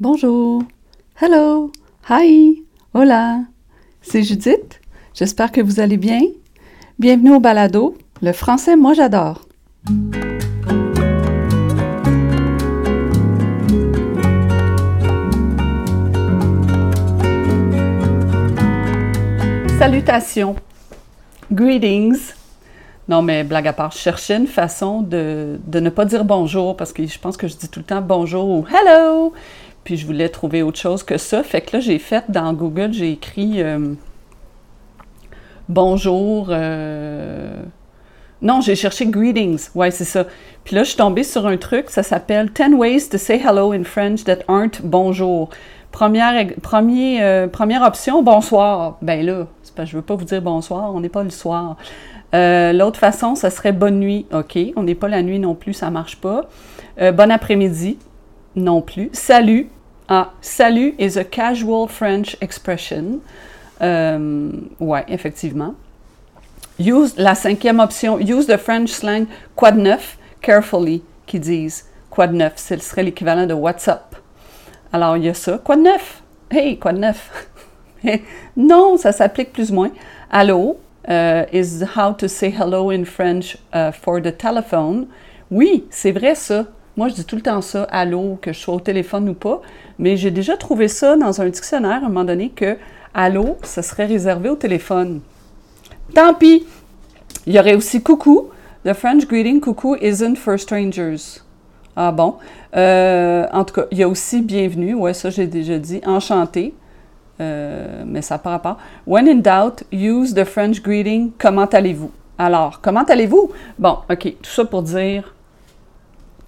Bonjour, hello, hi, hola, c'est Judith. J'espère que vous allez bien. Bienvenue au balado. Le français, moi j'adore. Salutations. Greetings. Non, mais blague à part, je cherchais une façon de, de, ne pas dire bonjour parce que je pense que je dis tout le temps bonjour ou hello. Puis je voulais trouver autre chose que ça. Fait que là, j'ai fait dans Google, j'ai écrit euh, bonjour. Euh, non, j'ai cherché greetings. Ouais, c'est ça. Puis là, je suis tombée sur un truc, ça s'appelle 10 ways to say hello in French that aren't bonjour. Première, premier, euh, première option, bonsoir. Ben là, c'est pas, je veux pas vous dire bonsoir, on n'est pas le soir. L'autre façon, ça serait bonne nuit. OK, on n'est pas la nuit non plus, ça marche pas. bon après-midi non plus. Salut. Ah, salut is a casual French expression. Euh, ouais, effectivement. Use, la cinquième option, use the French slang quoi de neuf carefully, qui disent quoi de neuf. Ce serait l'équivalent de what's up. Alors, il y a ça. Quoi de neuf? Hey, quoi de neuf? non, ça s'applique plus ou moins. Allô uh, is how to say hello in French uh, for the telephone. Oui, c'est vrai ça. Moi, je dis tout le temps ça, allô, que je sois au téléphone ou pas, mais j'ai déjà trouvé ça dans un dictionnaire à un moment donné que allô, ça serait réservé au téléphone. Tant pis! Il y aurait aussi coucou. The French greeting coucou isn't for strangers. Ah bon? Euh, en tout cas, il y a aussi bienvenue. Ouais, ça j'ai déjà dit. Enchanté. Euh, mais ça par rapport. When in doubt, use the French greeting. Comment allez-vous? Alors, comment allez-vous? Bon, OK. Tout ça pour dire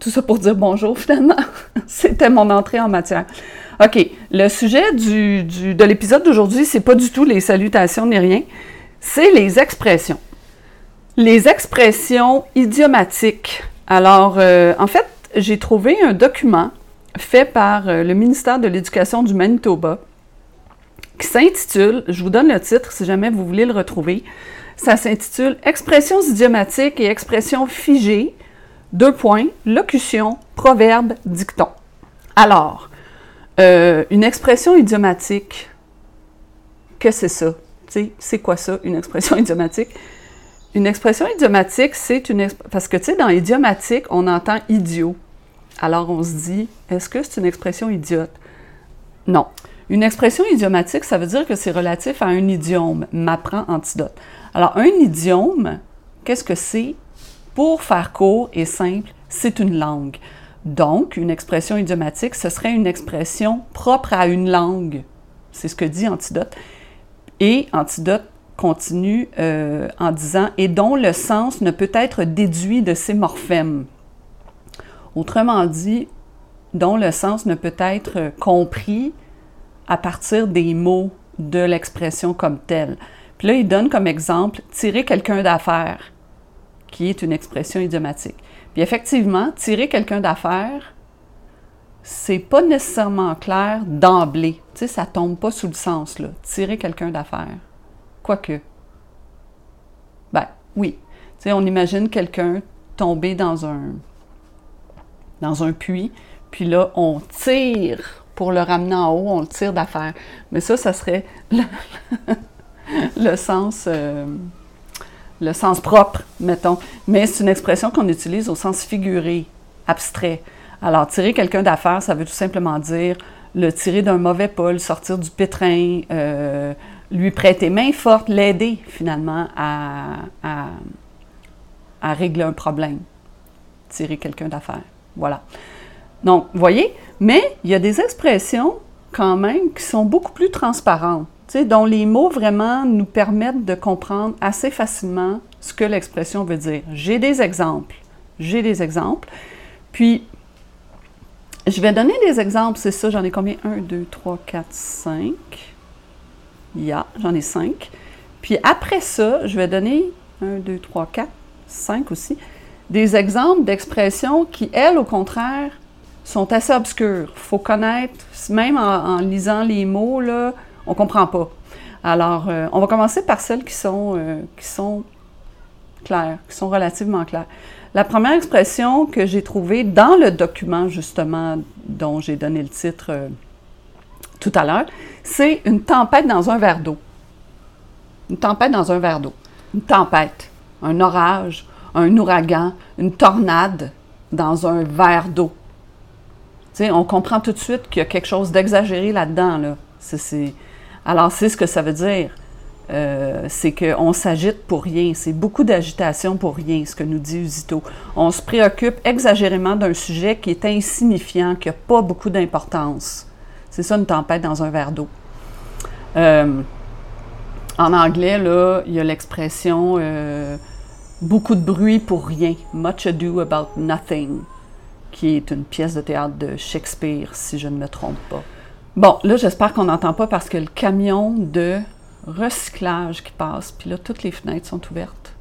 tout ça pour dire bonjour finalement. C'était mon entrée en matière. OK, le sujet du, de l'épisode d'aujourd'hui, c'est pas du tout les salutations ni rien, c'est les expressions. Les expressions idiomatiques. Alors, euh, en fait, j'ai trouvé un document fait par euh, le ministère de l'Éducation du Manitoba qui s'intitule, je vous donne le titre si jamais vous voulez le retrouver, ça s'intitule Expressions idiomatiques et expressions figées deux points, locution, proverbe, dicton. Alors, euh, une expression idiomatique, que c'est ça? C'est quoi ça, une expression idiomatique? Une expression idiomatique, c'est une... Parce que, tu sais, dans idiomatique, on entend idiot. Alors, on se dit, est-ce que c'est une expression idiote? Non. Une expression idiomatique, ça veut dire que c'est relatif à un idiome. M'apprend antidote. Alors, un idiome, qu'est-ce que c'est? Pour faire court et simple, c'est une langue. Donc, une expression idiomatique, ce serait une expression propre à une langue. C'est ce que dit Antidote. Et Antidote continue euh, en disant et dont le sens ne peut être déduit de ses morphèmes. Autrement dit, dont le sens ne peut être compris à partir des mots de l'expression comme telle. Puis là, il donne comme exemple tirer quelqu'un d'affaire qui est une expression idiomatique. Puis effectivement, tirer quelqu'un d'affaire, c'est pas nécessairement clair d'emblée. Tu sais, ça tombe pas sous le sens, là. Tirer quelqu'un d'affaire. Quoique. Ben, oui. Tu sais, on imagine quelqu'un tomber dans un, dans un puits, puis là, on tire pour le ramener en haut, on le tire d'affaire. Mais ça, ça serait le, sens... Euh, le sens propre, mettons, mais c'est une expression qu'on utilise au sens figuré, abstrait. Alors, tirer quelqu'un d'affaire, ça veut tout simplement dire le tirer d'un mauvais pas, sortir du pétrin, euh, lui prêter main forte, l'aider finalement à, à, régler un problème. Tirer quelqu'un d'affaire. Voilà. Donc, voyez, mais il y a des expressions quand même qui sont beaucoup plus transparentes dont les mots vraiment nous permettent de comprendre assez facilement ce que l'expression veut dire. J'ai des exemples. J'ai des exemples. Puis, je vais donner des exemples, c'est ça, j'en ai combien? 1, 2, 3, 4, 5. Il y a, j'en ai 5. Puis après ça, je vais donner 1, 2, 3, 4, 5 aussi, des exemples d'expressions qui, elles, au contraire, sont assez obscures. Faut connaître, même en lisant les mots, là, on comprend pas. Alors, euh, on va commencer par celles qui sont, euh, qui sont claires, qui sont relativement claires. La première expression que j'ai trouvée dans le document, justement, dont j'ai donné le titre euh, tout à l'heure, c'est une tempête dans un verre d'eau. Une tempête dans un verre d'eau. Une tempête, un orage, un ouragan, une tornade dans un verre d'eau. on comprend tout de suite qu'il y a quelque chose d'exagéré là-dedans. Là. Alors, c'est ce que ça veut dire. Euh, c'est qu'on s'agite pour rien. C'est beaucoup d'agitation pour rien, ce que nous dit Usito. On se préoccupe exagérément d'un sujet qui est insignifiant, qui n'a pas beaucoup d'importance. C'est ça une tempête dans un verre d'eau. Euh, en anglais, là, il y a l'expression euh, beaucoup de bruit pour rien, much ado about nothing, qui est une pièce de théâtre de Shakespeare, si je ne me trompe pas. Bon, là, j'espère qu'on n'entend pas parce que le camion de recyclage qui passe. Puis là, toutes les fenêtres sont ouvertes.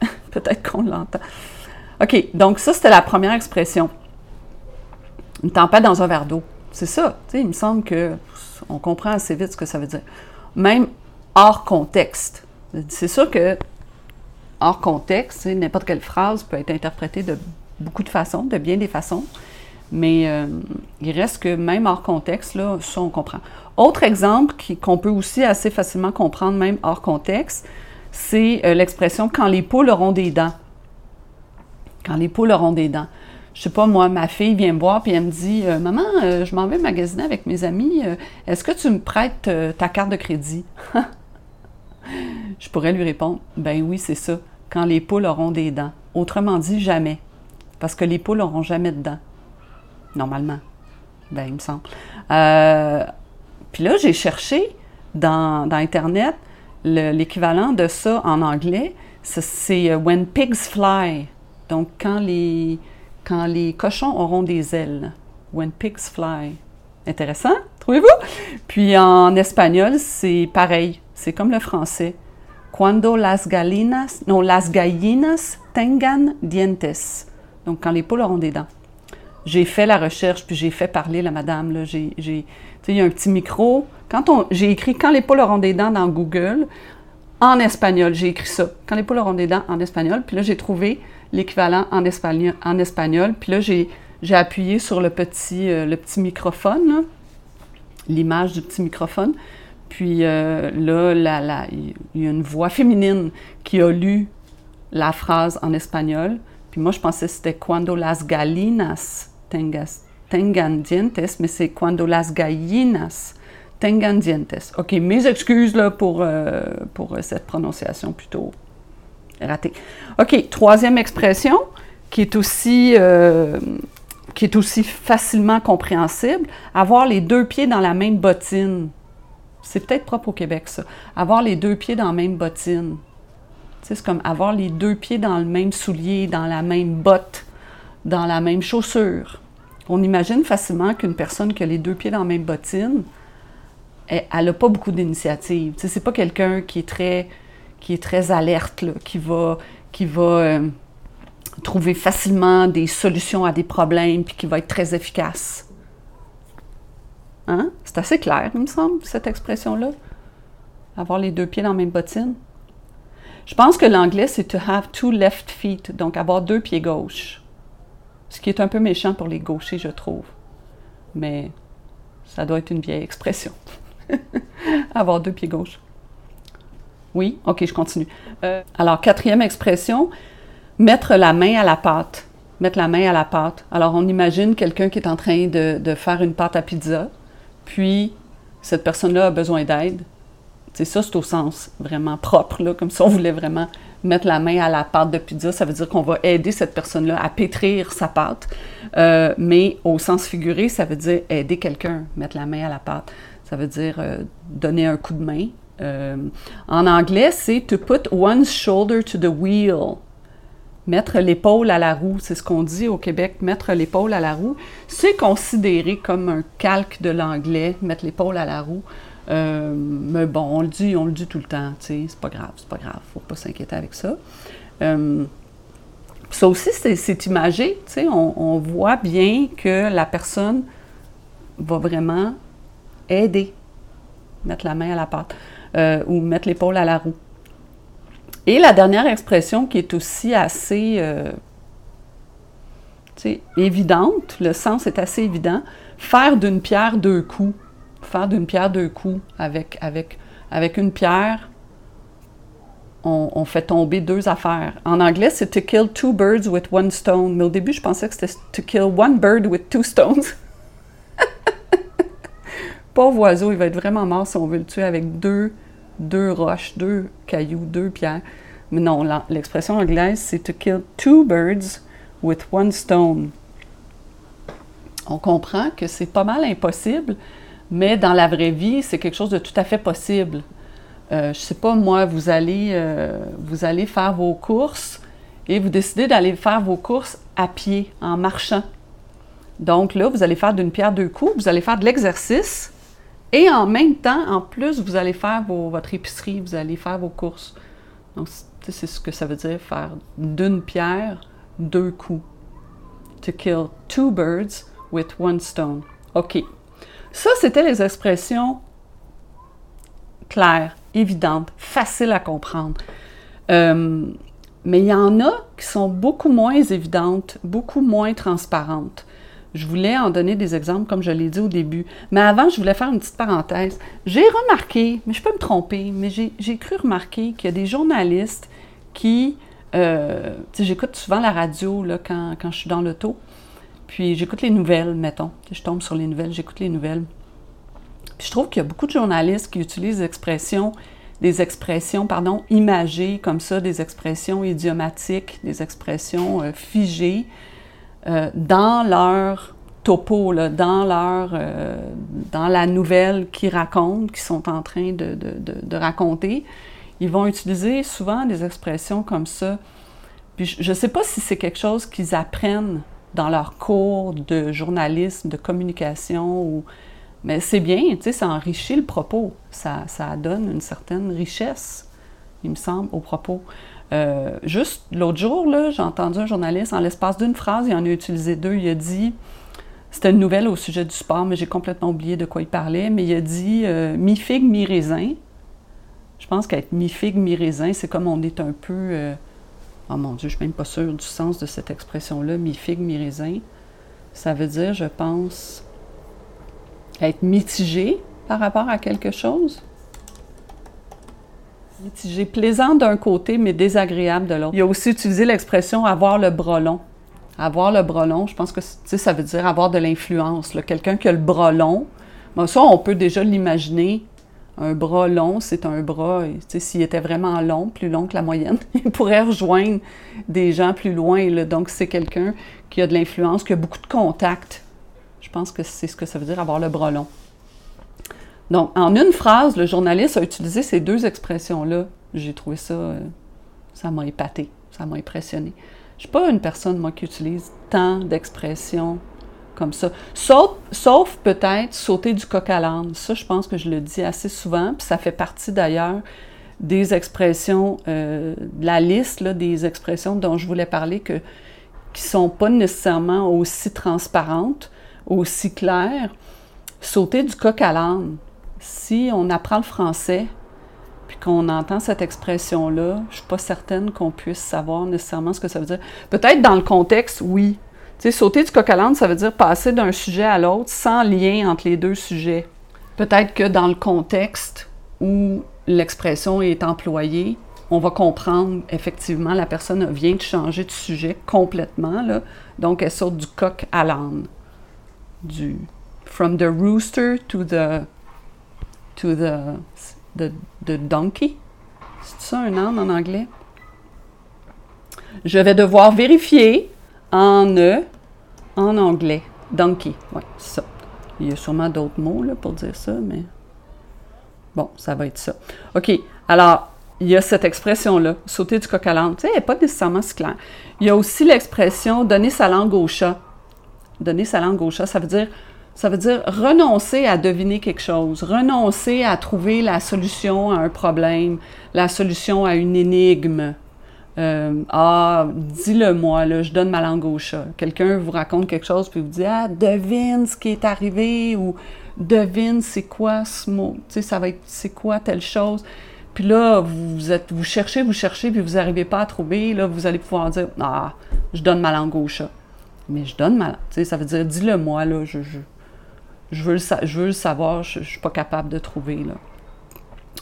Peut-être qu'on l'entend. OK, donc ça, c'était la première expression. Une tempête dans un verre d'eau. C'est ça. il me semble que on comprend assez vite ce que ça veut dire. Même hors contexte. C'est sûr que hors contexte, n'importe quelle phrase peut être interprétée de beaucoup de façons, de bien des façons. Mais euh, il reste que même hors contexte, là, ça, on comprend. Autre exemple qu'on peut aussi assez facilement comprendre, même hors contexte, c'est euh, l'expression quand les poules auront des dents. Quand les poules auront des dents. Je sais pas, moi, ma fille vient me voir puis elle me dit euh, Maman, je m'en vais magasiner avec mes amis. Est-ce que tu me prêtes ta carte de crédit Je pourrais lui répondre Ben oui, c'est ça. Quand les poules auront des dents. Autrement dit, jamais. Parce que les poules n'auront jamais de dents normalement. Ben, il me semble. Euh, puis là, j'ai cherché dans, Internet l'équivalent de ça en anglais. C'est euh, When pigs fly. Donc, quand les, quand les cochons auront des ailes. When pigs fly. Intéressant, trouvez-vous? Puis en espagnol, c'est pareil. C'est comme le français. Cuando las gallinas, non, las gallinas tengan dientes. Donc, quand les poules auront des dents j'ai fait la recherche, puis j'ai fait parler la madame. J'ai, il y a un petit micro. Quand on, j'ai écrit Quand les poules auront des dents dans Google, en espagnol, j'ai écrit ça. Quand les poules auront des dents en espagnol. Puis là, j'ai trouvé l'équivalent en espagnol. En espagnol. Puis là, j'ai, j'ai appuyé sur le petit, euh, le petit microphone, l'image du petit microphone. Puis euh, là, il y a une voix féminine qui a lu la phrase en espagnol. Puis moi, je pensais que c'était Cuando las gallinas tengas, tengan dientes, mais c'est cuando las gallinas tengan dientes. OK, mes excuses pour, euh, pour cette prononciation plutôt ratée. OK, troisième expression qui est aussi, euh, qui est aussi facilement compréhensible, avoir les deux pieds dans la même bottine. C'est peut-être propre au Québec, ça. Avoir les deux pieds dans la même bottine. C'est comme avoir les deux pieds dans le même soulier, dans la même botte dans la même chaussure. On imagine facilement qu'une personne qui a les deux pieds dans la même bottine, elle n'a pas beaucoup d'initiative. Ce n'est pas quelqu'un qui est très qui est très alerte, qui va, qui va euh, trouver facilement des solutions à des problèmes, puis qui va être très efficace. Hein? C'est assez clair, il me semble, cette expression-là. Avoir les deux pieds dans la même bottine. Je pense que l'anglais, c'est to have two left feet, donc avoir deux pieds gauches. Ce qui est un peu méchant pour les gauchers, je trouve. Mais ça doit être une vieille expression. Avoir deux pieds gauches. Oui, ok, je continue. Euh, alors, quatrième expression, mettre la main à la pâte. Mettre la main à la pâte. Alors, on imagine quelqu'un qui est en train de, faire une pâte à pizza, puis cette personne-là a besoin d'aide. C'est ça, c'est au sens vraiment propre, comme si on voulait vraiment mettre la main à la pâte de pizza, ça veut dire qu'on va aider cette personne-là à pétrir sa pâte. Euh, mais au sens figuré, ça veut dire aider quelqu'un, mettre la main à la pâte. Ça veut dire euh, donner un coup de main. Euh, en anglais, c'est to put one's shoulder to the wheel. Mettre l'épaule à la roue, c'est ce qu'on dit au Québec, mettre l'épaule à la roue. C'est considéré comme un calque de l'anglais, mettre l'épaule à la roue. Euh, mais bon, on le dit, on le dit tout le temps, tu sais, c'est pas grave, c'est pas grave, faut pas s'inquiéter avec ça. Euh, ça aussi, c'est imagé, tu sais, on, voit bien que la personne va vraiment aider, mettre la main à la pâte euh, ou mettre l'épaule à la roue. Et la dernière expression qui est aussi assez évidente, le sens est assez évident, faire d'une pierre deux coups. Faire d'une pierre deux coups avec, avec, avec une pierre, on, fait tomber deux affaires. En anglais, c'est to kill two birds with one stone. Mais au début, je pensais que c'était to kill one bird with two stones. Pauvre oiseau, il va être vraiment mort si on veut le tuer avec deux, deux roches, deux cailloux, deux pierres. Mais non, l'expression anglaise, c'est to kill two birds with one stone. On comprend que c'est pas mal impossible, mais dans la vraie vie, c'est quelque chose de tout à fait possible. Euh, je sais pas, moi, vous allez, euh, vous allez faire vos courses et vous décidez d'aller faire vos courses à pied, en marchant. Donc là, vous allez faire d'une pierre deux coups, vous allez faire de l'exercice et en même temps, en plus, vous allez faire votre épicerie, vous allez faire vos courses. Donc, c'est ce que ça veut dire, faire d'une pierre deux coups. To kill two birds with one stone. OK. Ça, c'était les expressions claires, évidentes, faciles à comprendre. Euh, mais il y en a qui sont beaucoup moins évidentes, beaucoup moins transparentes. Je voulais en donner des exemples, comme je l'ai dit au début. Mais avant, je voulais faire une petite parenthèse. J'ai remarqué, mais je peux me tromper, mais j'ai cru remarquer qu'il y a des journalistes qui... Euh, j'écoute souvent la radio là, quand, quand je suis dans l'auto. Puis j'écoute les nouvelles, mettons. Je tombe sur les nouvelles, j'écoute les nouvelles. Puis je trouve qu'il y a beaucoup de journalistes qui utilisent des expressions, des expressions, pardon, imagées comme ça, des expressions idiomatiques, des expressions euh, figées euh, dans leur topo, là, dans leur, euh, dans la nouvelle qu'ils racontent, qu'ils sont en train de, de, de, raconter. Ils vont utiliser souvent des expressions comme ça. Puis je ne sais pas si c'est quelque chose qu'ils apprennent dans leur cours de journalisme, de communication, ou... mais c'est bien, tu sais, ça enrichit le propos, ça, ça, donne une certaine richesse, il me semble, au propos. Euh, juste l'autre jour, j'ai entendu un journaliste, en l'espace d'une phrase, il en a utilisé deux, il a dit, c'était une nouvelle au sujet du sport, mais j'ai complètement oublié de quoi il parlait, mais il a dit euh, mi-figue, mi-raisin. Je pense qu'être mi-figue, mi-raisin, c'est comme on est un peu... Euh, oh mon Dieu, je ne suis même pas sûre du sens de cette expression-là, mi-figue, mi-raisin. Ça veut dire, je pense, être mitigé par rapport à quelque chose. Mitigé, plaisant d'un côté, mais désagréable de l'autre. Il a aussi utilisé l'expression avoir le bras long. Avoir le bras long, je pense que ça veut dire avoir de l'influence. Quelqu'un qui a le bras long, ça, on peut déjà l'imaginer un bras long, c'est un bras, s'il était vraiment long, plus long que la moyenne, il pourrait rejoindre des gens plus loin. Donc, c'est quelqu'un qui a de l'influence, qui a beaucoup de contacts. Je pense que c'est ce que ça veut dire avoir le bras long. Donc, en une phrase, le journaliste a utilisé ces deux expressions-là. J'ai trouvé ça, euh, ça m'a épaté, ça m'a impressionné. Je ne suis pas une personne, moi, qui utilise tant d'expressions comme. Sauf, peut-être sauter du coq à l'âne. Ça, je pense que je le dis assez souvent, puis ça fait partie d'ailleurs des expressions, euh, de la liste des expressions dont je voulais parler que, qui ne sont pas nécessairement aussi transparentes, aussi claires. Sauter du coq à l'âne. Si on apprend le français, puis qu'on entend cette expression-là, je ne suis pas certaine qu'on puisse savoir nécessairement ce que ça veut dire. Peut-être dans le contexte, oui, sauter du coq à l'âne, ça veut dire passer d'un sujet à l'autre sans lien entre les deux sujets. Peut-être que dans le contexte où l'expression est employée, on va comprendre effectivement la personne vient de changer de sujet complètement. Donc, elle saute du coq à l'âne. Du from the rooster to the to the, the, the donkey. C'est ça un âne en anglais? Je vais devoir vérifier en E en anglais. Donkey, oui, ça. Il y a sûrement d'autres mots là, pour dire ça, mais bon, ça va être ça. OK, alors, il y a cette expression-là, sauter du coq à l'âne. Tu sais, elle n'est pas nécessairement si claire. Il y a aussi l'expression donner sa langue au chat. Donner sa langue au chat, ça veut dire ça veut dire renoncer à deviner quelque chose, renoncer à trouver la solution à un problème, la solution à une énigme, euh, ah, dis-le-moi, là, je donne ma langue au. Quelqu'un vous raconte quelque chose, puis vous dit Ah, devine ce qui est arrivé, ou devine c'est quoi ce mot, tu sais, ça va être c'est quoi telle chose. puis là, vous, êtes, vous cherchez, vous cherchez, puis vous n'arrivez pas à trouver, là, vous allez pouvoir dire Ah, je donne ma langue au chat. Mais je donne ma langue. Tu sais, ça veut dire dis-le moi, là, je, je, veux, le, je veux le savoir, je ne suis pas capable de trouver. Là.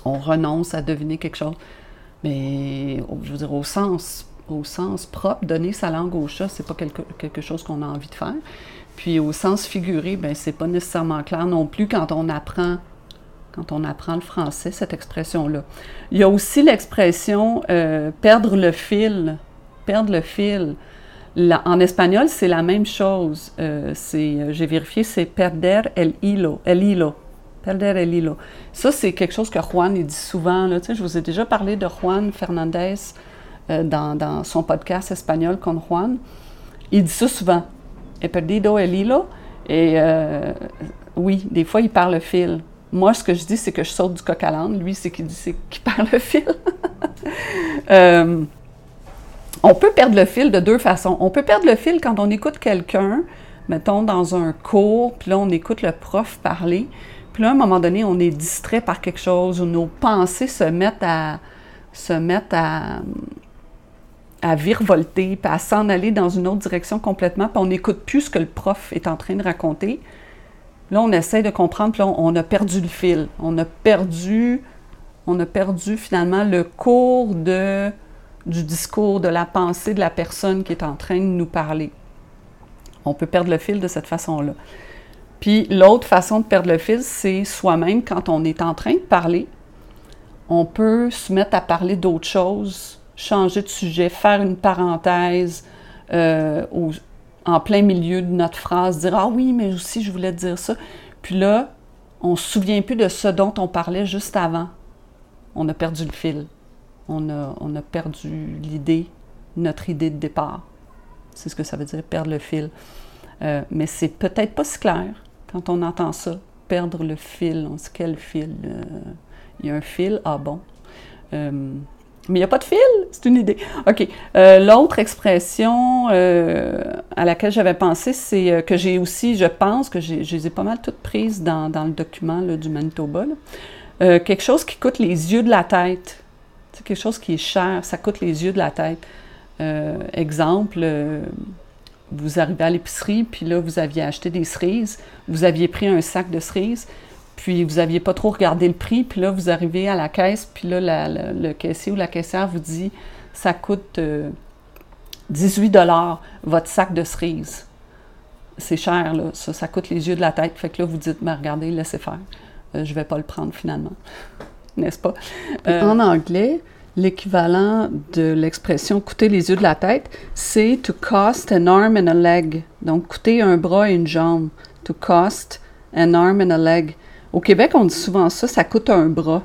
On renonce à deviner quelque chose. Mais, je veux dire, au sens, au sens propre, donner sa langue au chat, c'est pas quelque, quelque chose qu'on a envie de faire. Puis au sens figuré, ben c'est pas nécessairement clair non plus quand on apprend quand on apprend le français, cette expression-là. Il y a aussi l'expression euh, perdre le fil. Perdre le fil. en espagnol, c'est la même chose. Euh, j'ai vérifié, c'est perder el hilo. El hilo. Ça, c'est quelque chose que Juan il dit souvent. Là. Tu sais, je vous ai déjà parlé de Juan Fernandez euh, dans, dans, son podcast espagnol con Juan. Il dit ça souvent. He perdido el hilo. Et oui, des fois, il parle le fil. Moi, ce que je dis, c'est que je saute du coq à l'âne. Lui, c'est qu'il dit qu'il perd le fil. Euh, on peut perdre le fil de deux façons. On peut perdre le fil quand on écoute quelqu'un, mettons dans un cours, puis là, on écoute le prof parler. Puis là, à un moment donné, on est distrait par quelque chose ou nos pensées se mettent à se mettent à, à virevolter, puis à s'en aller dans une autre direction complètement, puis on n'écoute plus ce que le prof est en train de raconter. Là, on essaie de comprendre, puis a perdu le fil. On a perdu, finalement le cours du discours, de la pensée de la personne qui est en train de nous parler. On peut perdre le fil de cette façon-là. Puis l'autre façon de perdre le fil, c'est soi-même quand on est en train de parler. On peut se mettre à parler d'autre chose, changer de sujet, faire une parenthèse, euh, en plein milieu de notre phrase, dire Ah oui, mais aussi je voulais dire ça. Puis là, on ne se souvient plus de ce dont on parlait juste avant. On a perdu le fil. On a, on a perdu l'idée, notre idée de départ. C'est ce que ça veut dire, perdre le fil. Euh, mais c'est peut-être pas si clair quand on entend ça, perdre le fil. On sait quel fil. Euh, il y a un fil, ah bon. Euh, mais il n'y a pas de fil, c'est une idée. OK. Euh, l'autre expression à laquelle j'avais pensé, c'est que j'ai aussi, je pense, que je les ai pas mal toutes prises dans, le document du Manitoba. quelque chose qui coûte les yeux de la tête. C'est quelque chose qui est cher, ça coûte les yeux de la tête. exemple, vous arrivez à l'épicerie, puis là, vous aviez acheté des cerises, vous aviez pris un sac de cerises, puis vous n'aviez pas trop regardé le prix, puis là, vous arrivez à la caisse, puis là, le caissier ou la caissière vous dit ça coûte 18 euh, dollars votre sac de cerises. C'est cher, là. Ça, ça coûte les yeux de la tête. Fait que là, vous dites, mais regardez, laissez faire. Euh, je ne vais pas le prendre finalement. N'est-ce pas? Euh, en anglais, l'équivalent de l'expression coûter les yeux de la tête, c'est to cost an arm and a leg. Donc, coûter un bras et une jambe. To cost an arm and a leg. Au Québec, on dit souvent ça, ça coûte un bras.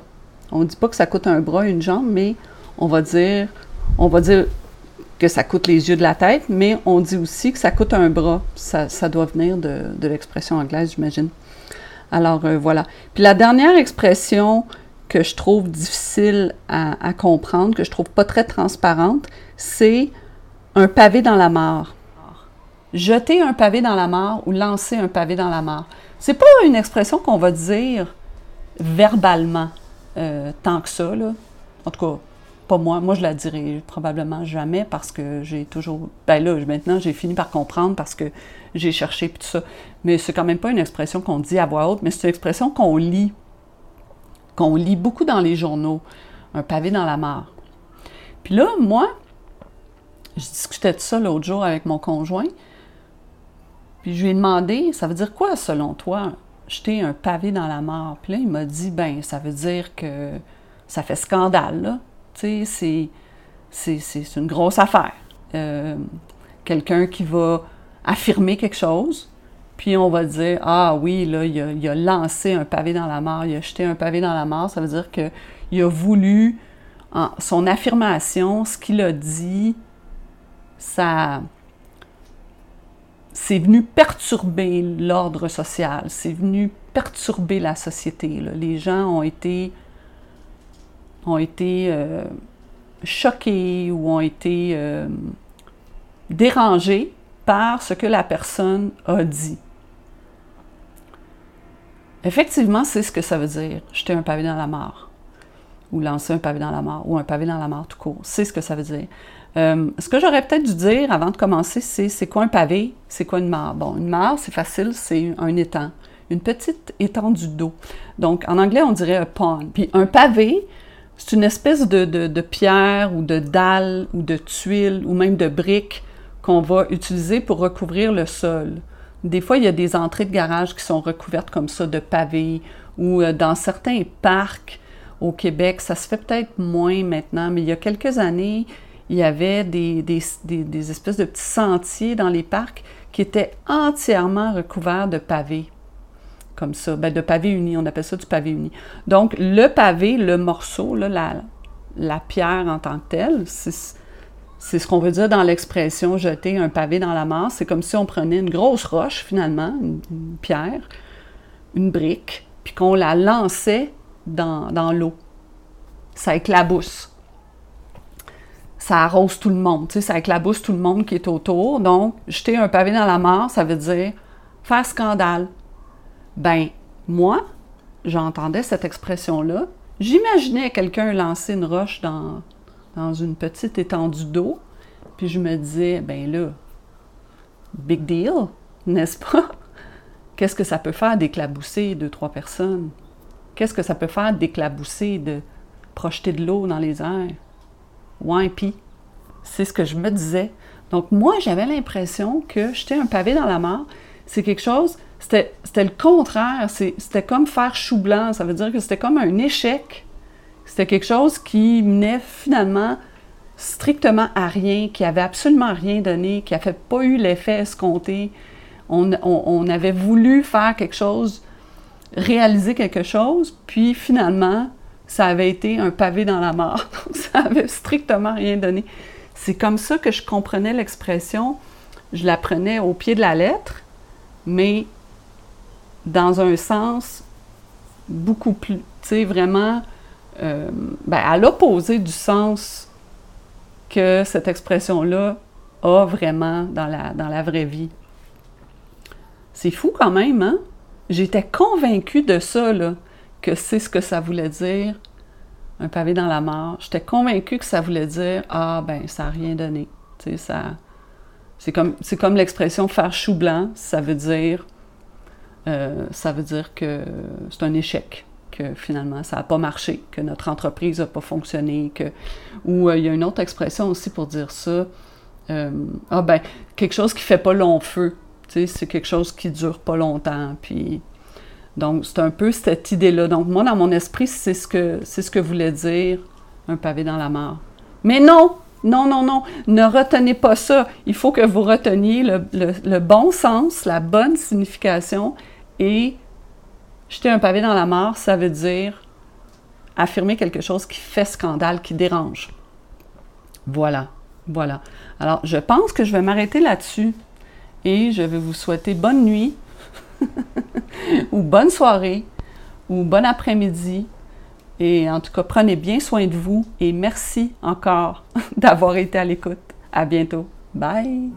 On ne dit pas que ça coûte un bras, une jambe, mais on va dire, on va dire que ça coûte les yeux de la tête, mais on dit aussi que ça coûte un bras. Ça, doit venir de, l'expression anglaise, j'imagine. Alors euh, voilà. Puis la dernière expression que je trouve difficile à, comprendre, que je trouve pas très transparente, c'est un pavé dans la mare. Jeter un pavé dans la mare ou lancer un pavé dans la mare. C'est pas une expression qu'on va dire verbalement euh, tant que ça, là. En tout cas, pas moi. Moi, je la dirai probablement jamais parce que j'ai toujours. Ben là, maintenant, j'ai fini par comprendre parce que j'ai cherché tout ça. Mais c'est quand même pas une expression qu'on dit à voix haute, mais c'est une expression qu'on lit. Qu'on lit beaucoup dans les journaux. Un pavé dans la mare. Puis là, moi, je discutais de ça l'autre jour avec mon conjoint. Puis je lui ai demandé, ça veut dire quoi selon toi, jeter un pavé dans la mare? Puis là, il m'a dit, ben ça veut dire que ça fait scandale, là. Tu sais, c'est une grosse affaire. Euh, quelqu'un qui va affirmer quelque chose, puis on va dire, ah oui, là, il a, lancé un pavé dans la mare, il a jeté un pavé dans la mare, ça veut dire qu'il a voulu, son affirmation, ce qu'il a dit, ça c'est venu perturber l'ordre social, c'est venu perturber la société. Les gens ont été, ont été euh, choqués ou ont été euh, dérangés par ce que la personne a dit. Effectivement, c'est ce que ça veut dire, jeter un pavé dans la mare. ou lancer un pavé dans la mare, ou un pavé dans la mare tout court. C'est ce que ça veut dire. Euh, ce que j'aurais peut-être dû dire avant de commencer, c'est c'est quoi un pavé, c'est quoi une mare? Bon, une mare, c'est facile, c'est un étang, une petite étendue d'eau. Donc, en anglais, on dirait un pond. Puis un pavé, c'est une espèce de, de, pierre ou de dalle ou de tuile ou même de brique qu'on va utiliser pour recouvrir le sol. Des fois, il y a des entrées de garage qui sont recouvertes comme ça de pavés ou euh, dans certains parcs au Québec, ça se fait peut-être moins maintenant, mais il y a quelques années, il y avait des, espèces de petits sentiers dans les parcs qui étaient entièrement recouverts de pavés. Comme ça, ben, de pavés unis, on appelle ça du pavé uni. Donc, le pavé, le morceau, la pierre en tant que telle, c'est ce qu'on veut dire dans l'expression jeter un pavé dans la mare. C'est comme si on prenait une grosse roche, finalement, une pierre, une brique, puis qu'on la lançait dans, l'eau. Ça éclabousse. Ça arrose tout le monde, tu sais, ça éclabousse tout le monde qui est autour. Donc, jeter un pavé dans la mare, ça veut dire faire scandale. Ben, moi, j'entendais cette expression-là. J'imaginais quelqu'un lancer une roche dans, dans une petite étendue d'eau, puis je me disais, ben là, big deal, n'est-ce pas? Qu'est-ce que ça peut faire d'éclabousser deux, trois personnes? Qu'est-ce que ça peut faire d'éclabousser, de projeter de l'eau dans les airs? Ouais, c'est ce que je me disais. Donc, moi, j'avais l'impression que jeter un pavé dans la mare, c'est quelque chose, c'était le contraire. C'était comme faire chou blanc. Ça veut dire que c'était comme un échec. C'était quelque chose qui menait finalement strictement à rien, qui avait absolument rien donné, qui n'avait pas eu l'effet escompté. On, on, avait voulu faire quelque chose réaliser quelque chose, puis finalement, ça avait été un pavé dans la mort. ça avait strictement rien donné. C'est comme ça que je comprenais l'expression. Je la prenais au pied de la lettre, mais dans un sens beaucoup plus, tu sais, vraiment euh, ben, à l'opposé du sens que cette expression-là a vraiment dans la, dans la vraie vie. C'est fou quand même, hein? J'étais convaincue de ça, là, que c'est ce que ça voulait dire, un pavé dans la mort. J'étais convaincue que ça voulait dire Ah, ben, ça n'a rien donné. Tu sais, ça. C'est comme, comme l'expression faire chou blanc, ça veut dire. Euh, ça veut dire que c'est un échec, que finalement ça n'a pas marché, que notre entreprise n'a pas fonctionné, que. Ou euh, il y a une autre expression aussi pour dire ça. Euh, ah ben, quelque chose qui fait pas long feu c'est quelque chose qui dure pas longtemps. Puis, donc, c'est un peu cette idée-là. Donc, moi, dans mon esprit, c'est ce que c'est ce que voulait dire un pavé dans la mare. Mais non, non, non, non, ne retenez pas ça. Il faut que vous reteniez le, bon sens, la bonne signification. Et jeter un pavé dans la mare, ça veut dire affirmer quelque chose qui fait scandale, qui dérange. Voilà, voilà. Alors, je pense que je vais m'arrêter là-dessus et je vais vous souhaiter bonne nuit ou bonne soirée ou bon après-midi. Et en tout cas, prenez bien soin de vous et merci encore d'avoir été à l'écoute. À bientôt. Bye!